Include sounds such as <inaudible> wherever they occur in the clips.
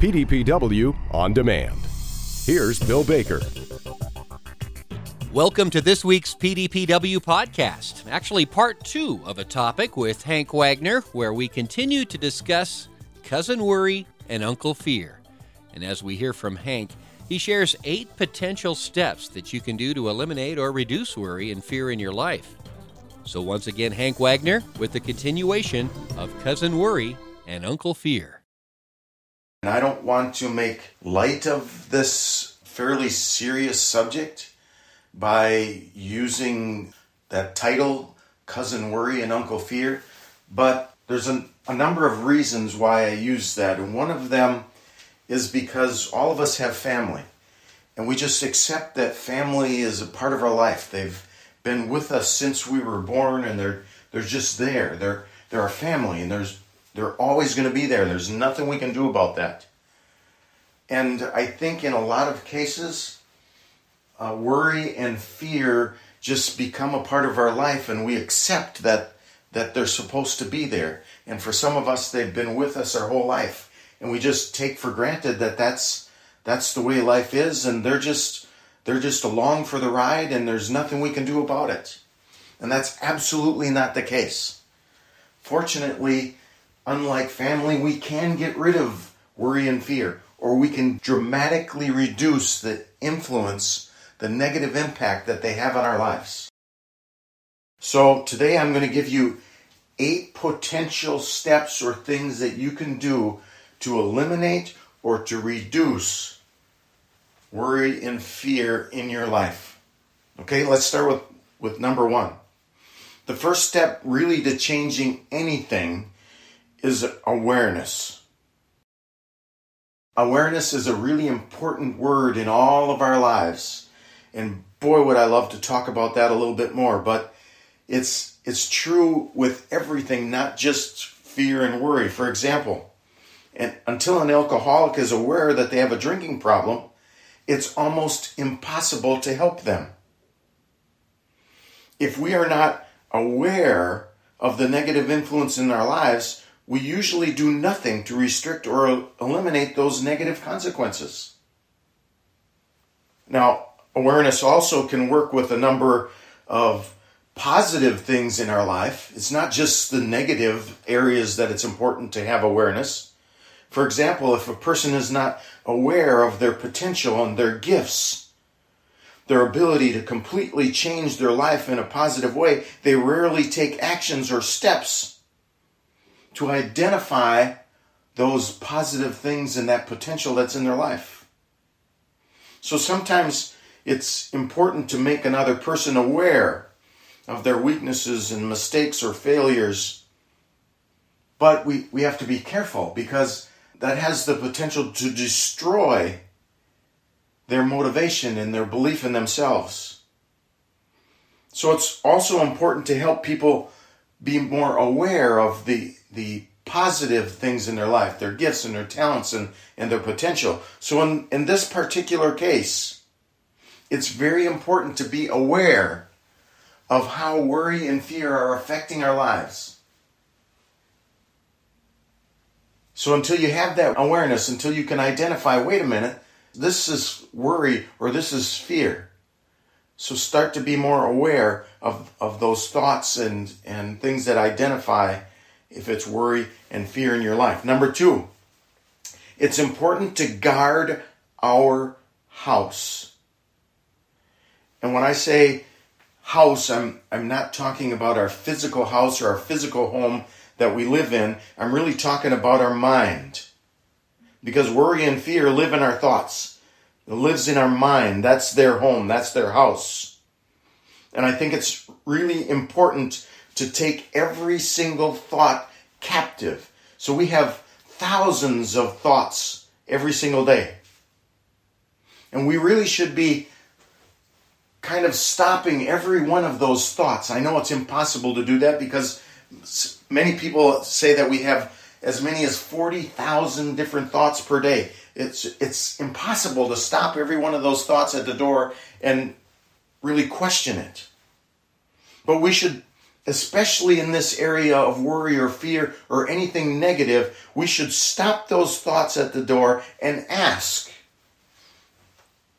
PDPW on demand. Here's Bill Baker. Welcome to this week's PDPW podcast, actually, part two of a topic with Hank Wagner, where we continue to discuss Cousin Worry and Uncle Fear. And as we hear from Hank, he shares eight potential steps that you can do to eliminate or reduce worry and fear in your life. So, once again, Hank Wagner with the continuation of Cousin Worry and Uncle Fear. And I don't want to make light of this fairly serious subject by using that title, Cousin Worry and Uncle Fear, but there's a, a number of reasons why I use that. And one of them is because all of us have family. And we just accept that family is a part of our life. They've been with us since we were born and they're they're just there. They're they're our family and there's they're always going to be there. There's nothing we can do about that. And I think in a lot of cases, uh, worry and fear just become a part of our life and we accept that that they're supposed to be there and for some of us they've been with us our whole life and we just take for granted that that's that's the way life is and they're just they're just along for the ride and there's nothing we can do about it and that's absolutely not the case fortunately unlike family we can get rid of worry and fear or we can dramatically reduce the influence the negative impact that they have on our lives. So, today I'm going to give you eight potential steps or things that you can do to eliminate or to reduce worry and fear in your life. Okay, let's start with, with number one. The first step, really, to changing anything is awareness. Awareness is a really important word in all of our lives. And boy, would I love to talk about that a little bit more. But it's it's true with everything, not just fear and worry. For example, and until an alcoholic is aware that they have a drinking problem, it's almost impossible to help them. If we are not aware of the negative influence in our lives, we usually do nothing to restrict or eliminate those negative consequences. Now, awareness also can work with a number of positive things in our life. It's not just the negative areas that it's important to have awareness. For example, if a person is not aware of their potential and their gifts, their ability to completely change their life in a positive way, they rarely take actions or steps to identify those positive things and that potential that's in their life. So sometimes it's important to make another person aware of their weaknesses and mistakes or failures. But we, we have to be careful because that has the potential to destroy their motivation and their belief in themselves. So it's also important to help people be more aware of the, the positive things in their life, their gifts and their talents and, and their potential. So in, in this particular case, it's very important to be aware of how worry and fear are affecting our lives. So until you have that awareness, until you can identify, wait a minute, this is worry or this is fear. So start to be more aware of, of those thoughts and, and things that identify if it's worry and fear in your life. Number two, it's important to guard our house. And when I say house, I'm, I'm not talking about our physical house or our physical home that we live in. I'm really talking about our mind. Because worry and fear live in our thoughts. It lives in our mind. That's their home. That's their house. And I think it's really important to take every single thought captive. So we have thousands of thoughts every single day. And we really should be kind of stopping every one of those thoughts. I know it's impossible to do that because many people say that we have as many as 40,000 different thoughts per day. It's it's impossible to stop every one of those thoughts at the door and really question it. But we should especially in this area of worry or fear or anything negative, we should stop those thoughts at the door and ask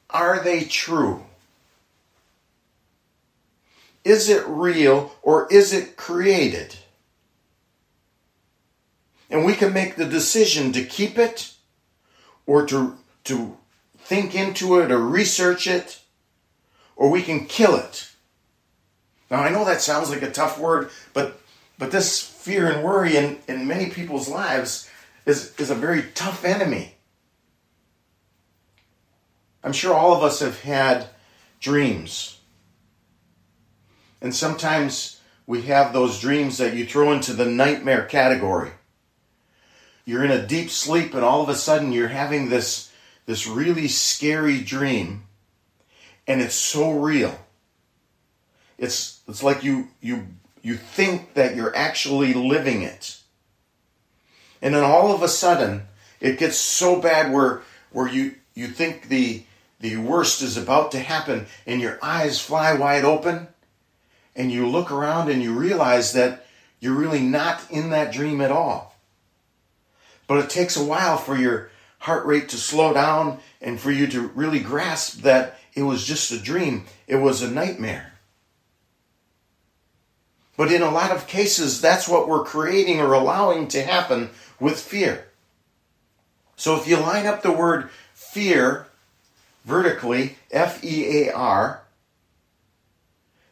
Are they true? Is it real or is it created? And we can make the decision to keep it or to, to think into it or research it, or we can kill it. Now, I know that sounds like a tough word, but, but this fear and worry in, in many people's lives is, is a very tough enemy. I'm sure all of us have had dreams. And sometimes we have those dreams that you throw into the nightmare category. You're in a deep sleep and all of a sudden you're having this, this really scary dream and it's so real. It's, it's like you, you, you think that you're actually living it. And then all of a sudden it gets so bad where, where you, you think the, the worst is about to happen and your eyes fly wide open and you look around and you realize that you're really not in that dream at all. But it takes a while for your heart rate to slow down and for you to really grasp that it was just a dream, it was a nightmare. But in a lot of cases, that's what we're creating or allowing to happen with fear. So if you line up the word fear vertically, F E A R,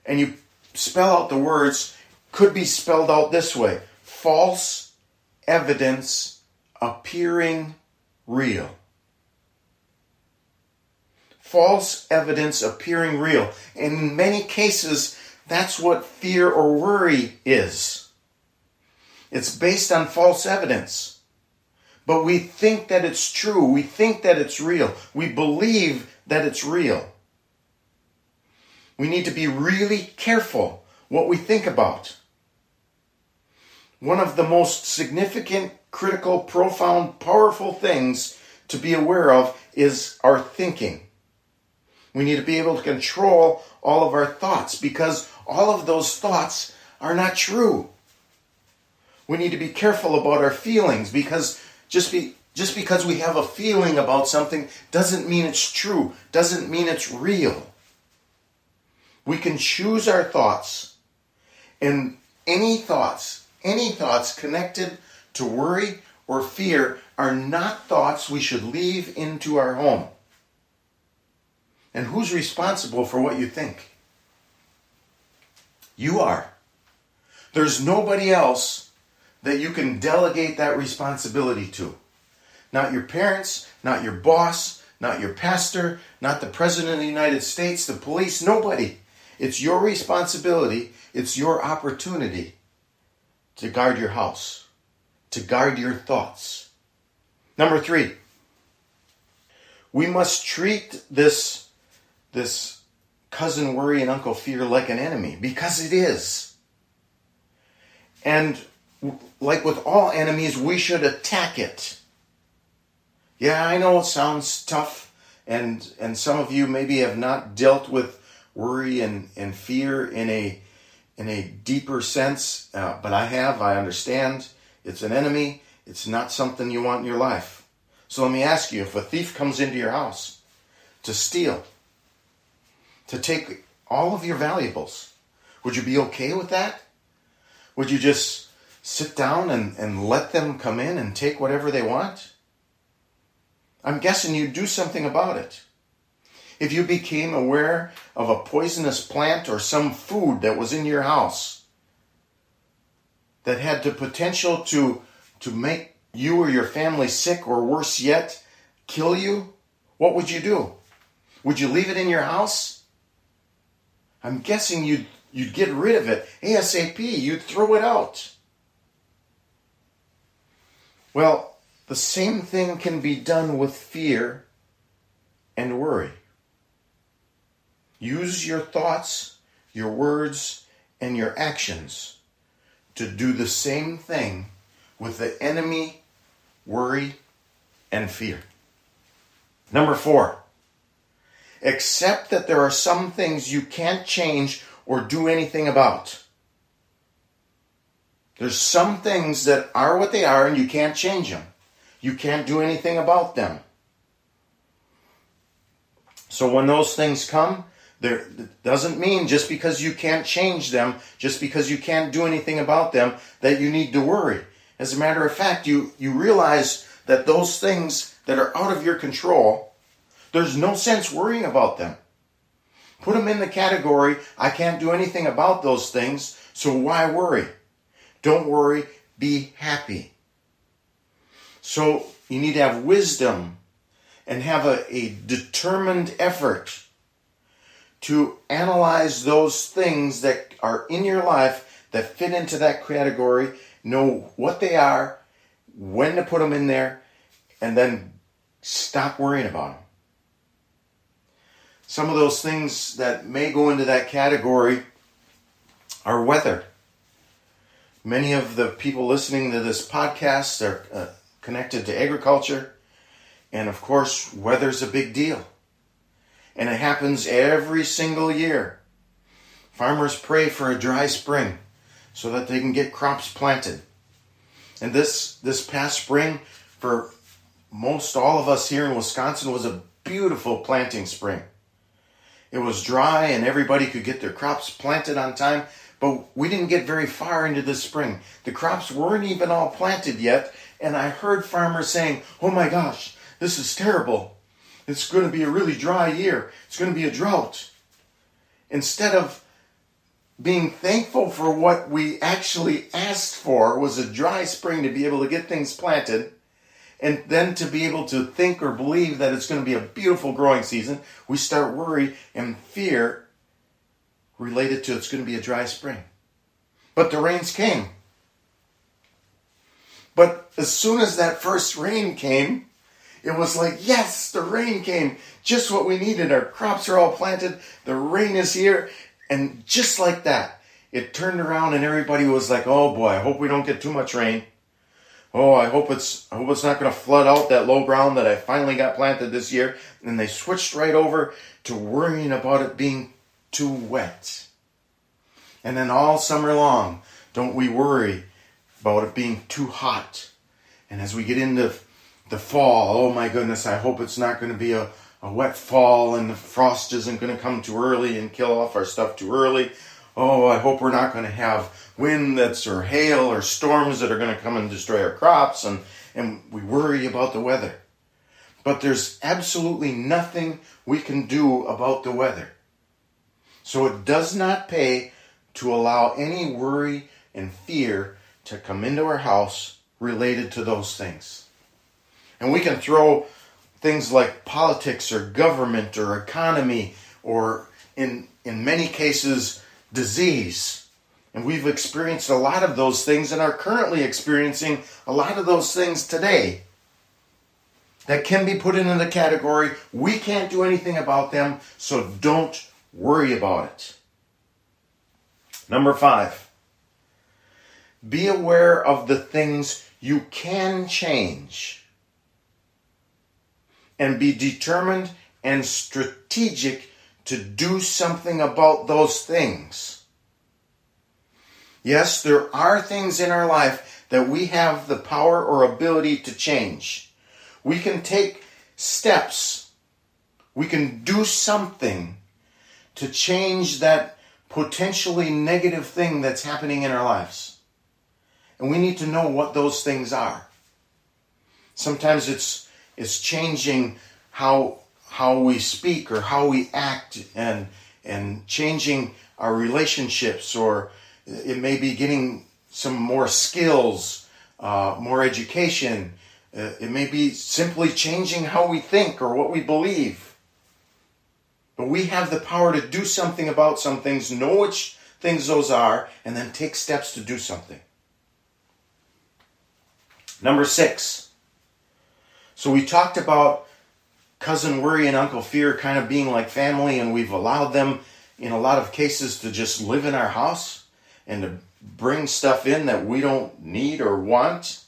and you spell out the words, could be spelled out this way false evidence appearing real. False evidence appearing real. In many cases, that's what fear or worry is. It's based on false evidence. But we think that it's true. We think that it's real. We believe that it's real. We need to be really careful what we think about. One of the most significant critical, profound, powerful things to be aware of is our thinking. We need to be able to control all of our thoughts because all of those thoughts are not true. We need to be careful about our feelings because just be just because we have a feeling about something doesn't mean it's true, doesn't mean it's real. We can choose our thoughts and any thoughts, any thoughts connected to worry or fear are not thoughts we should leave into our home. And who's responsible for what you think? You are. There's nobody else that you can delegate that responsibility to. Not your parents, not your boss, not your pastor, not the President of the United States, the police, nobody. It's your responsibility, it's your opportunity to guard your house to guard your thoughts. Number three, we must treat this, this cousin worry and uncle fear like an enemy because it is. And like with all enemies, we should attack it. Yeah, I know it sounds tough, and, and some of you maybe have not dealt with worry and, and fear in a, in a deeper sense, uh, but I have, I understand. It's an enemy. It's not something you want in your life. So let me ask you if a thief comes into your house to steal, to take all of your valuables, would you be okay with that? Would you just sit down and, and let them come in and take whatever they want? I'm guessing you'd do something about it. If you became aware of a poisonous plant or some food that was in your house, that had the potential to, to make you or your family sick or worse yet, kill you, what would you do? Would you leave it in your house? I'm guessing you'd, you'd get rid of it ASAP, you'd throw it out. Well, the same thing can be done with fear and worry. Use your thoughts, your words, and your actions to do the same thing with the enemy, worry, and fear. Number four, accept that there are some things you can't change or do anything about. There's some things that are what they are and you can't change them. You can't do anything about them. So when those things come, there doesn't mean just because you can't change them, just because you can't do anything about them, that you need to worry. As a matter of fact, you, you realize that those things that are out of your control, there's no sense worrying about them. Put them in the category, I can't do anything about those things, so why worry? Don't worry, be happy. So you need to have wisdom and have a, a determined effort to analyze those things that are in your life that fit into that category, know what they are, when to put them in there, and then stop worrying about them. Some of those things that may go into that category are weather. Many of the people listening to this podcast are uh, connected to agriculture, and of course, weather's a big deal and it happens every single year. Farmers pray for a dry spring so that they can get crops planted. And this this past spring for most all of us here in Wisconsin was a beautiful planting spring. It was dry and everybody could get their crops planted on time, but we didn't get very far into the spring. The crops weren't even all planted yet, and I heard farmers saying, "Oh my gosh, this is terrible. It's going to be a really dry year. It's going to be a drought. Instead of being thankful for what we actually asked for was a dry spring to be able to get things planted and then to be able to think or believe that it's going to be a beautiful growing season, we start worry and fear related to it's going to be a dry spring. But the rains came. But as soon as that first rain came, it was like, yes, the rain came. Just what we needed. Our crops are all planted. The rain is here. And just like that, it turned around and everybody was like, oh boy, I hope we don't get too much rain. Oh, I hope it's I hope it's not going to flood out that low ground that I finally got planted this year. And they switched right over to worrying about it being too wet. And then all summer long, don't we worry about it being too hot. And as we get into the fall. Oh my goodness, I hope it's not going to be a, a wet fall and the frost isn't going to come too early and kill off our stuff too early. Oh, I hope we're not going to have wind that's or hail or storms that are going to come and destroy our crops and, and we worry about the weather. But there's absolutely nothing we can do about the weather. So it does not pay to allow any worry and fear to come into our house related to those things. And we can throw things like politics or government or economy or in in many cases disease. And we've experienced a lot of those things and are currently experiencing a lot of those things today that can be put into the category we can't do anything about them, so don't worry about it. Number five, be aware of the things you can change and be determined and strategic to do something about those things. Yes, there are things in our life that we have the power or ability to change. We can take steps. We can do something to change that potentially negative thing that's happening in our lives. And we need to know what those things are. Sometimes it's is changing how how we speak or how we act and and changing our relationships or it may be getting some more skills uh, more education. Uh, it may be simply changing how we think or what we believe. But we have the power to do something about some things know which things those are and then take steps to do something. Number six. So we talked about cousin worry and uncle fear kind of being like family, and we've allowed them in a lot of cases to just live in our house and to bring stuff in that we don't need or want.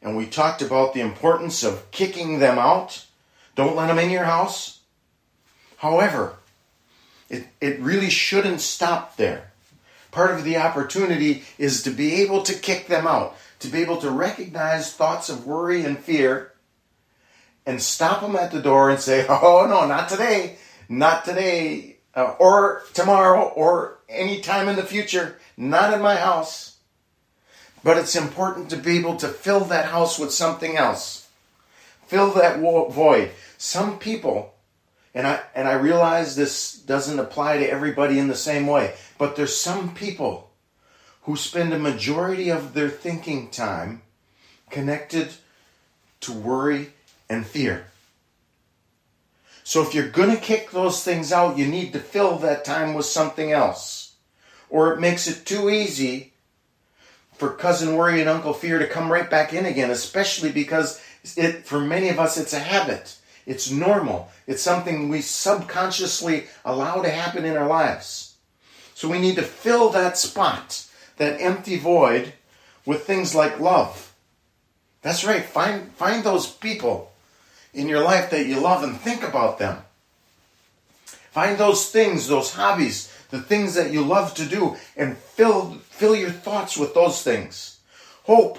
And we talked about the importance of kicking them out. Don't let them in your house. However, it, it really shouldn't stop there. Part of the opportunity is to be able to kick them out, to be able to recognize thoughts of worry and fear and stop them at the door and say, <laughs> Oh, no, not today, not today, uh, or tomorrow, or any time in the future, not in my house. But it's important to be able to fill that house with something else. Fill that void. Some people, and I, and I realize this doesn't apply to everybody in the same way, but there's some people who spend a majority of their thinking time connected to worry and fear. So if you're going to kick those things out, you need to fill that time with something else. Or it makes it too easy for cousin worry and uncle fear to come right back in again, especially because it for many of us it's a habit. It's normal. It's something we subconsciously allow to happen in our lives. So we need to fill that spot, that empty void with things like love. That's right. Find find those people in your life that you love and think about them. Find those things, those hobbies, the things that you love to do, and fill, fill your thoughts with those things. Hope.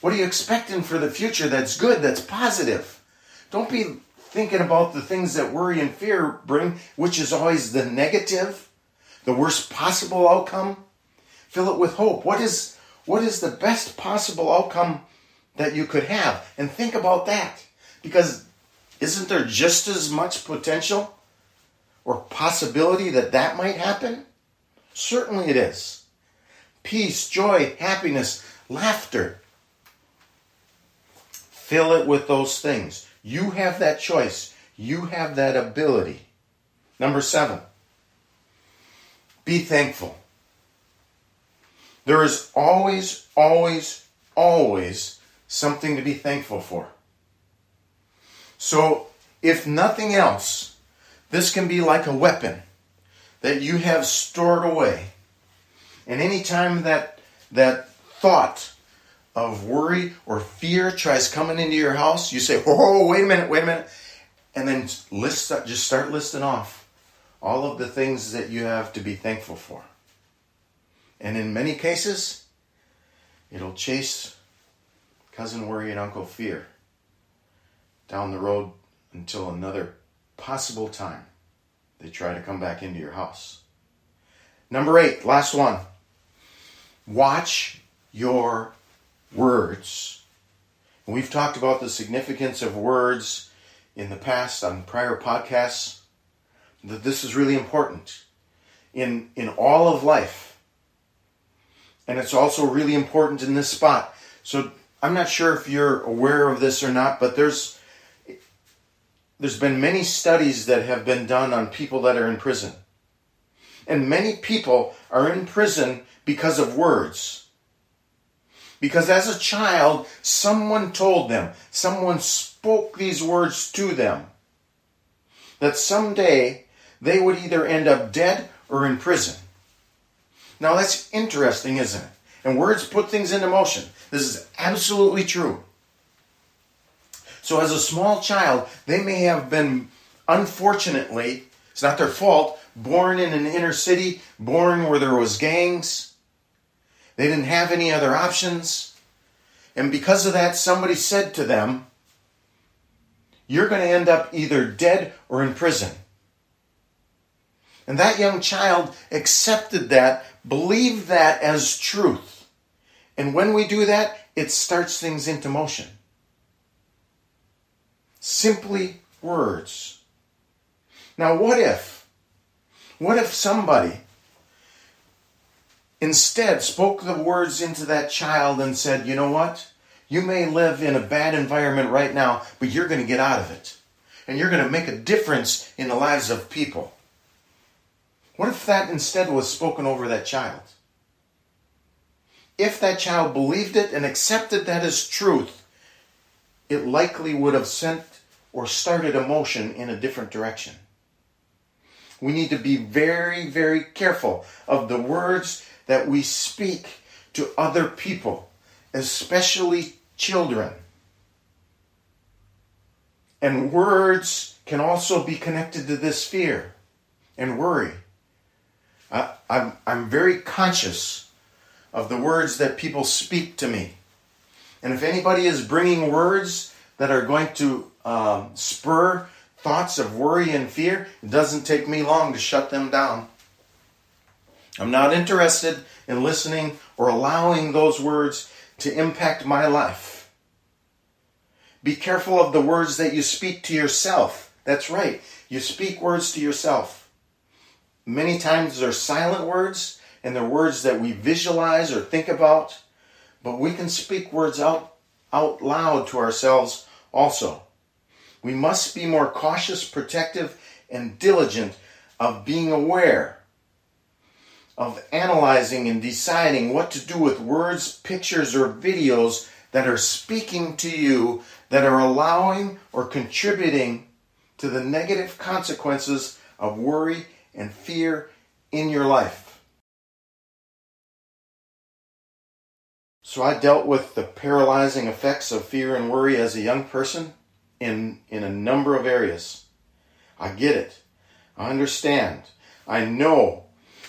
What are you expecting for the future that's good, that's positive? Don't be thinking about the things that worry and fear bring, which is always the negative, the worst possible outcome. Fill it with hope. What is, what is the best possible outcome that you could have? And think about that. Because isn't there just as much potential or possibility that that might happen? Certainly it is. Peace, joy, happiness, laughter. Fill it with those things. You have that choice. You have that ability. Number seven, be thankful. There is always, always, always something to be thankful for. So, if nothing else, this can be like a weapon that you have stored away. And anytime that that thought of worry or fear tries coming into your house, you say, "Oh, wait a minute, wait a minute," and then list just start listing off all of the things that you have to be thankful for. And in many cases, it'll chase cousin worry and uncle fear down the road until another possible time they try to come back into your house. Number eight, last one. Watch your words. We've talked about the significance of words in the past on prior podcasts, that this is really important in, in all of life. And it's also really important in this spot. So I'm not sure if you're aware of this or not, but there's there's been many studies that have been done on people that are in prison. And many people are in prison because of words. Because as a child, someone told them, someone spoke these words to them, that someday they would either end up dead or in prison. Now that's interesting, isn't it? And words put things into motion. This is absolutely true. So, as a small child, they may have been, unfortunately, it's not their fault, born in an inner city, born where there was gangs. They didn't have any other options. And because of that, somebody said to them, You're going to end up either dead or in prison. And that young child accepted that, believed that as truth. And when we do that, it starts things into motion. Simply words. Now, what if? What if somebody instead spoke the words into that child and said, you know what? You may live in a bad environment right now, but you're going to get out of it. And you're going to make a difference in the lives of people. What if that instead was spoken over that child? If that child believed it and accepted that as truth, it likely would have sent or started a motion in a different direction. We need to be very, very careful of the words that we speak to other people, especially children. And words can also be connected to this fear and worry. I, I'm, I'm very conscious of the words that people speak to me. And if anybody is bringing words that are going to um, spur thoughts of worry and fear, it doesn't take me long to shut them down. I'm not interested in listening or allowing those words to impact my life. Be careful of the words that you speak to yourself. That's right, you speak words to yourself. Many times they're silent words and they're words that we visualize or think about, but we can speak words out, out loud to ourselves also. We must be more cautious, protective, and diligent of being aware of analyzing and deciding what to do with words, pictures, or videos that are speaking to you, that are allowing or contributing to the negative consequences of worry and fear in your life. So I dealt with the paralyzing effects of fear and worry as a young person in, in a number of areas. I get it. I understand. I know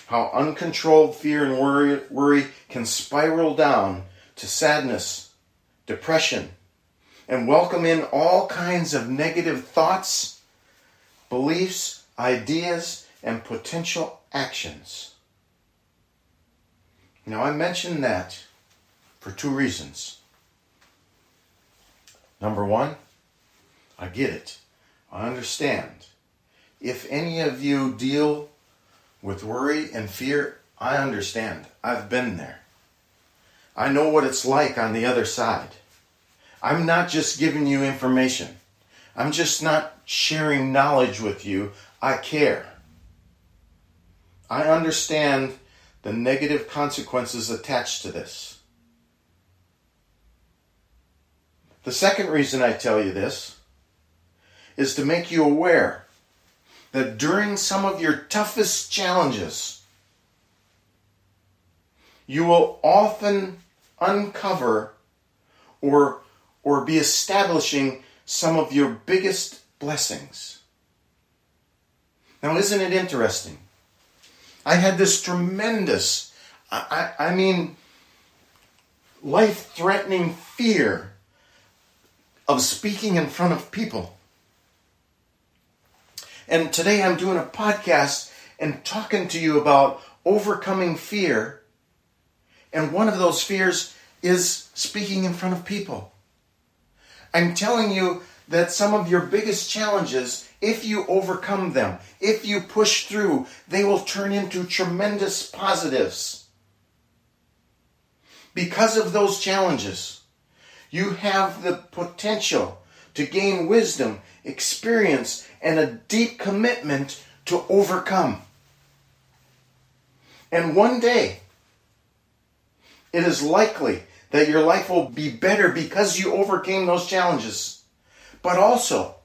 how uncontrolled fear and worry, worry can spiral down to sadness, depression, and welcome in all kinds of negative thoughts, beliefs, ideas, and potential actions. Now, I mention that for two reasons. Number one, I get it. I understand. If any of you deal with worry and fear, I understand. I've been there. I know what it's like on the other side. I'm not just giving you information. I'm just not sharing knowledge with you. I care. I understand the negative consequences attached to this. The second reason I tell you this is to make you aware that during some of your toughest challenges, you will often uncover or, or be establishing some of your biggest blessings. Now, isn't it interesting? I had this tremendous, I, I, I mean, life threatening fear of speaking in front of people. And today I'm doing a podcast and talking to you about overcoming fear. And one of those fears is speaking in front of people. I'm telling you that some of your biggest challenges, if you overcome them, if you push through, they will turn into tremendous positives. Because of those challenges, you have the potential to gain wisdom, experience, and a deep commitment to overcome. And one day, it is likely that your life will be better because you overcame those challenges. But also,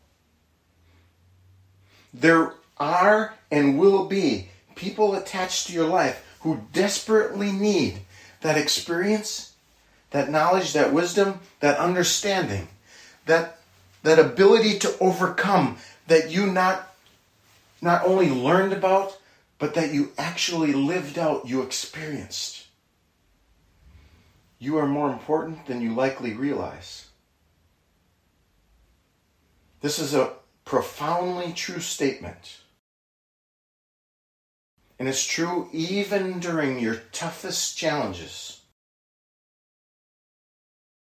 there are and will be people attached to your life who desperately need that experience, that knowledge, that wisdom, that understanding, that, that ability to overcome that you not, not only learned about, but that you actually lived out, you experienced. You are more important than you likely realize. This is a profoundly true statement. And it's true even during your toughest challenges.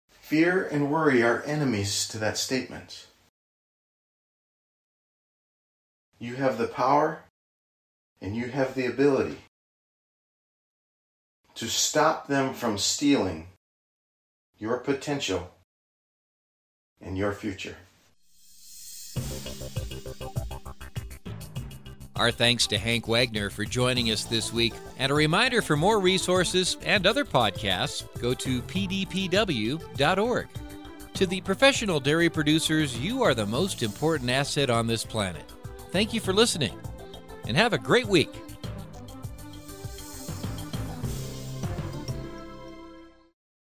Fear and worry are enemies to that statement. You have the power and you have the ability to stop them from stealing your potential and your future. Our thanks to Hank Wagner for joining us this week. And a reminder for more resources and other podcasts, go to pdpw.org. To the professional dairy producers, you are the most important asset on this planet. Thank you for listening, and have a great week.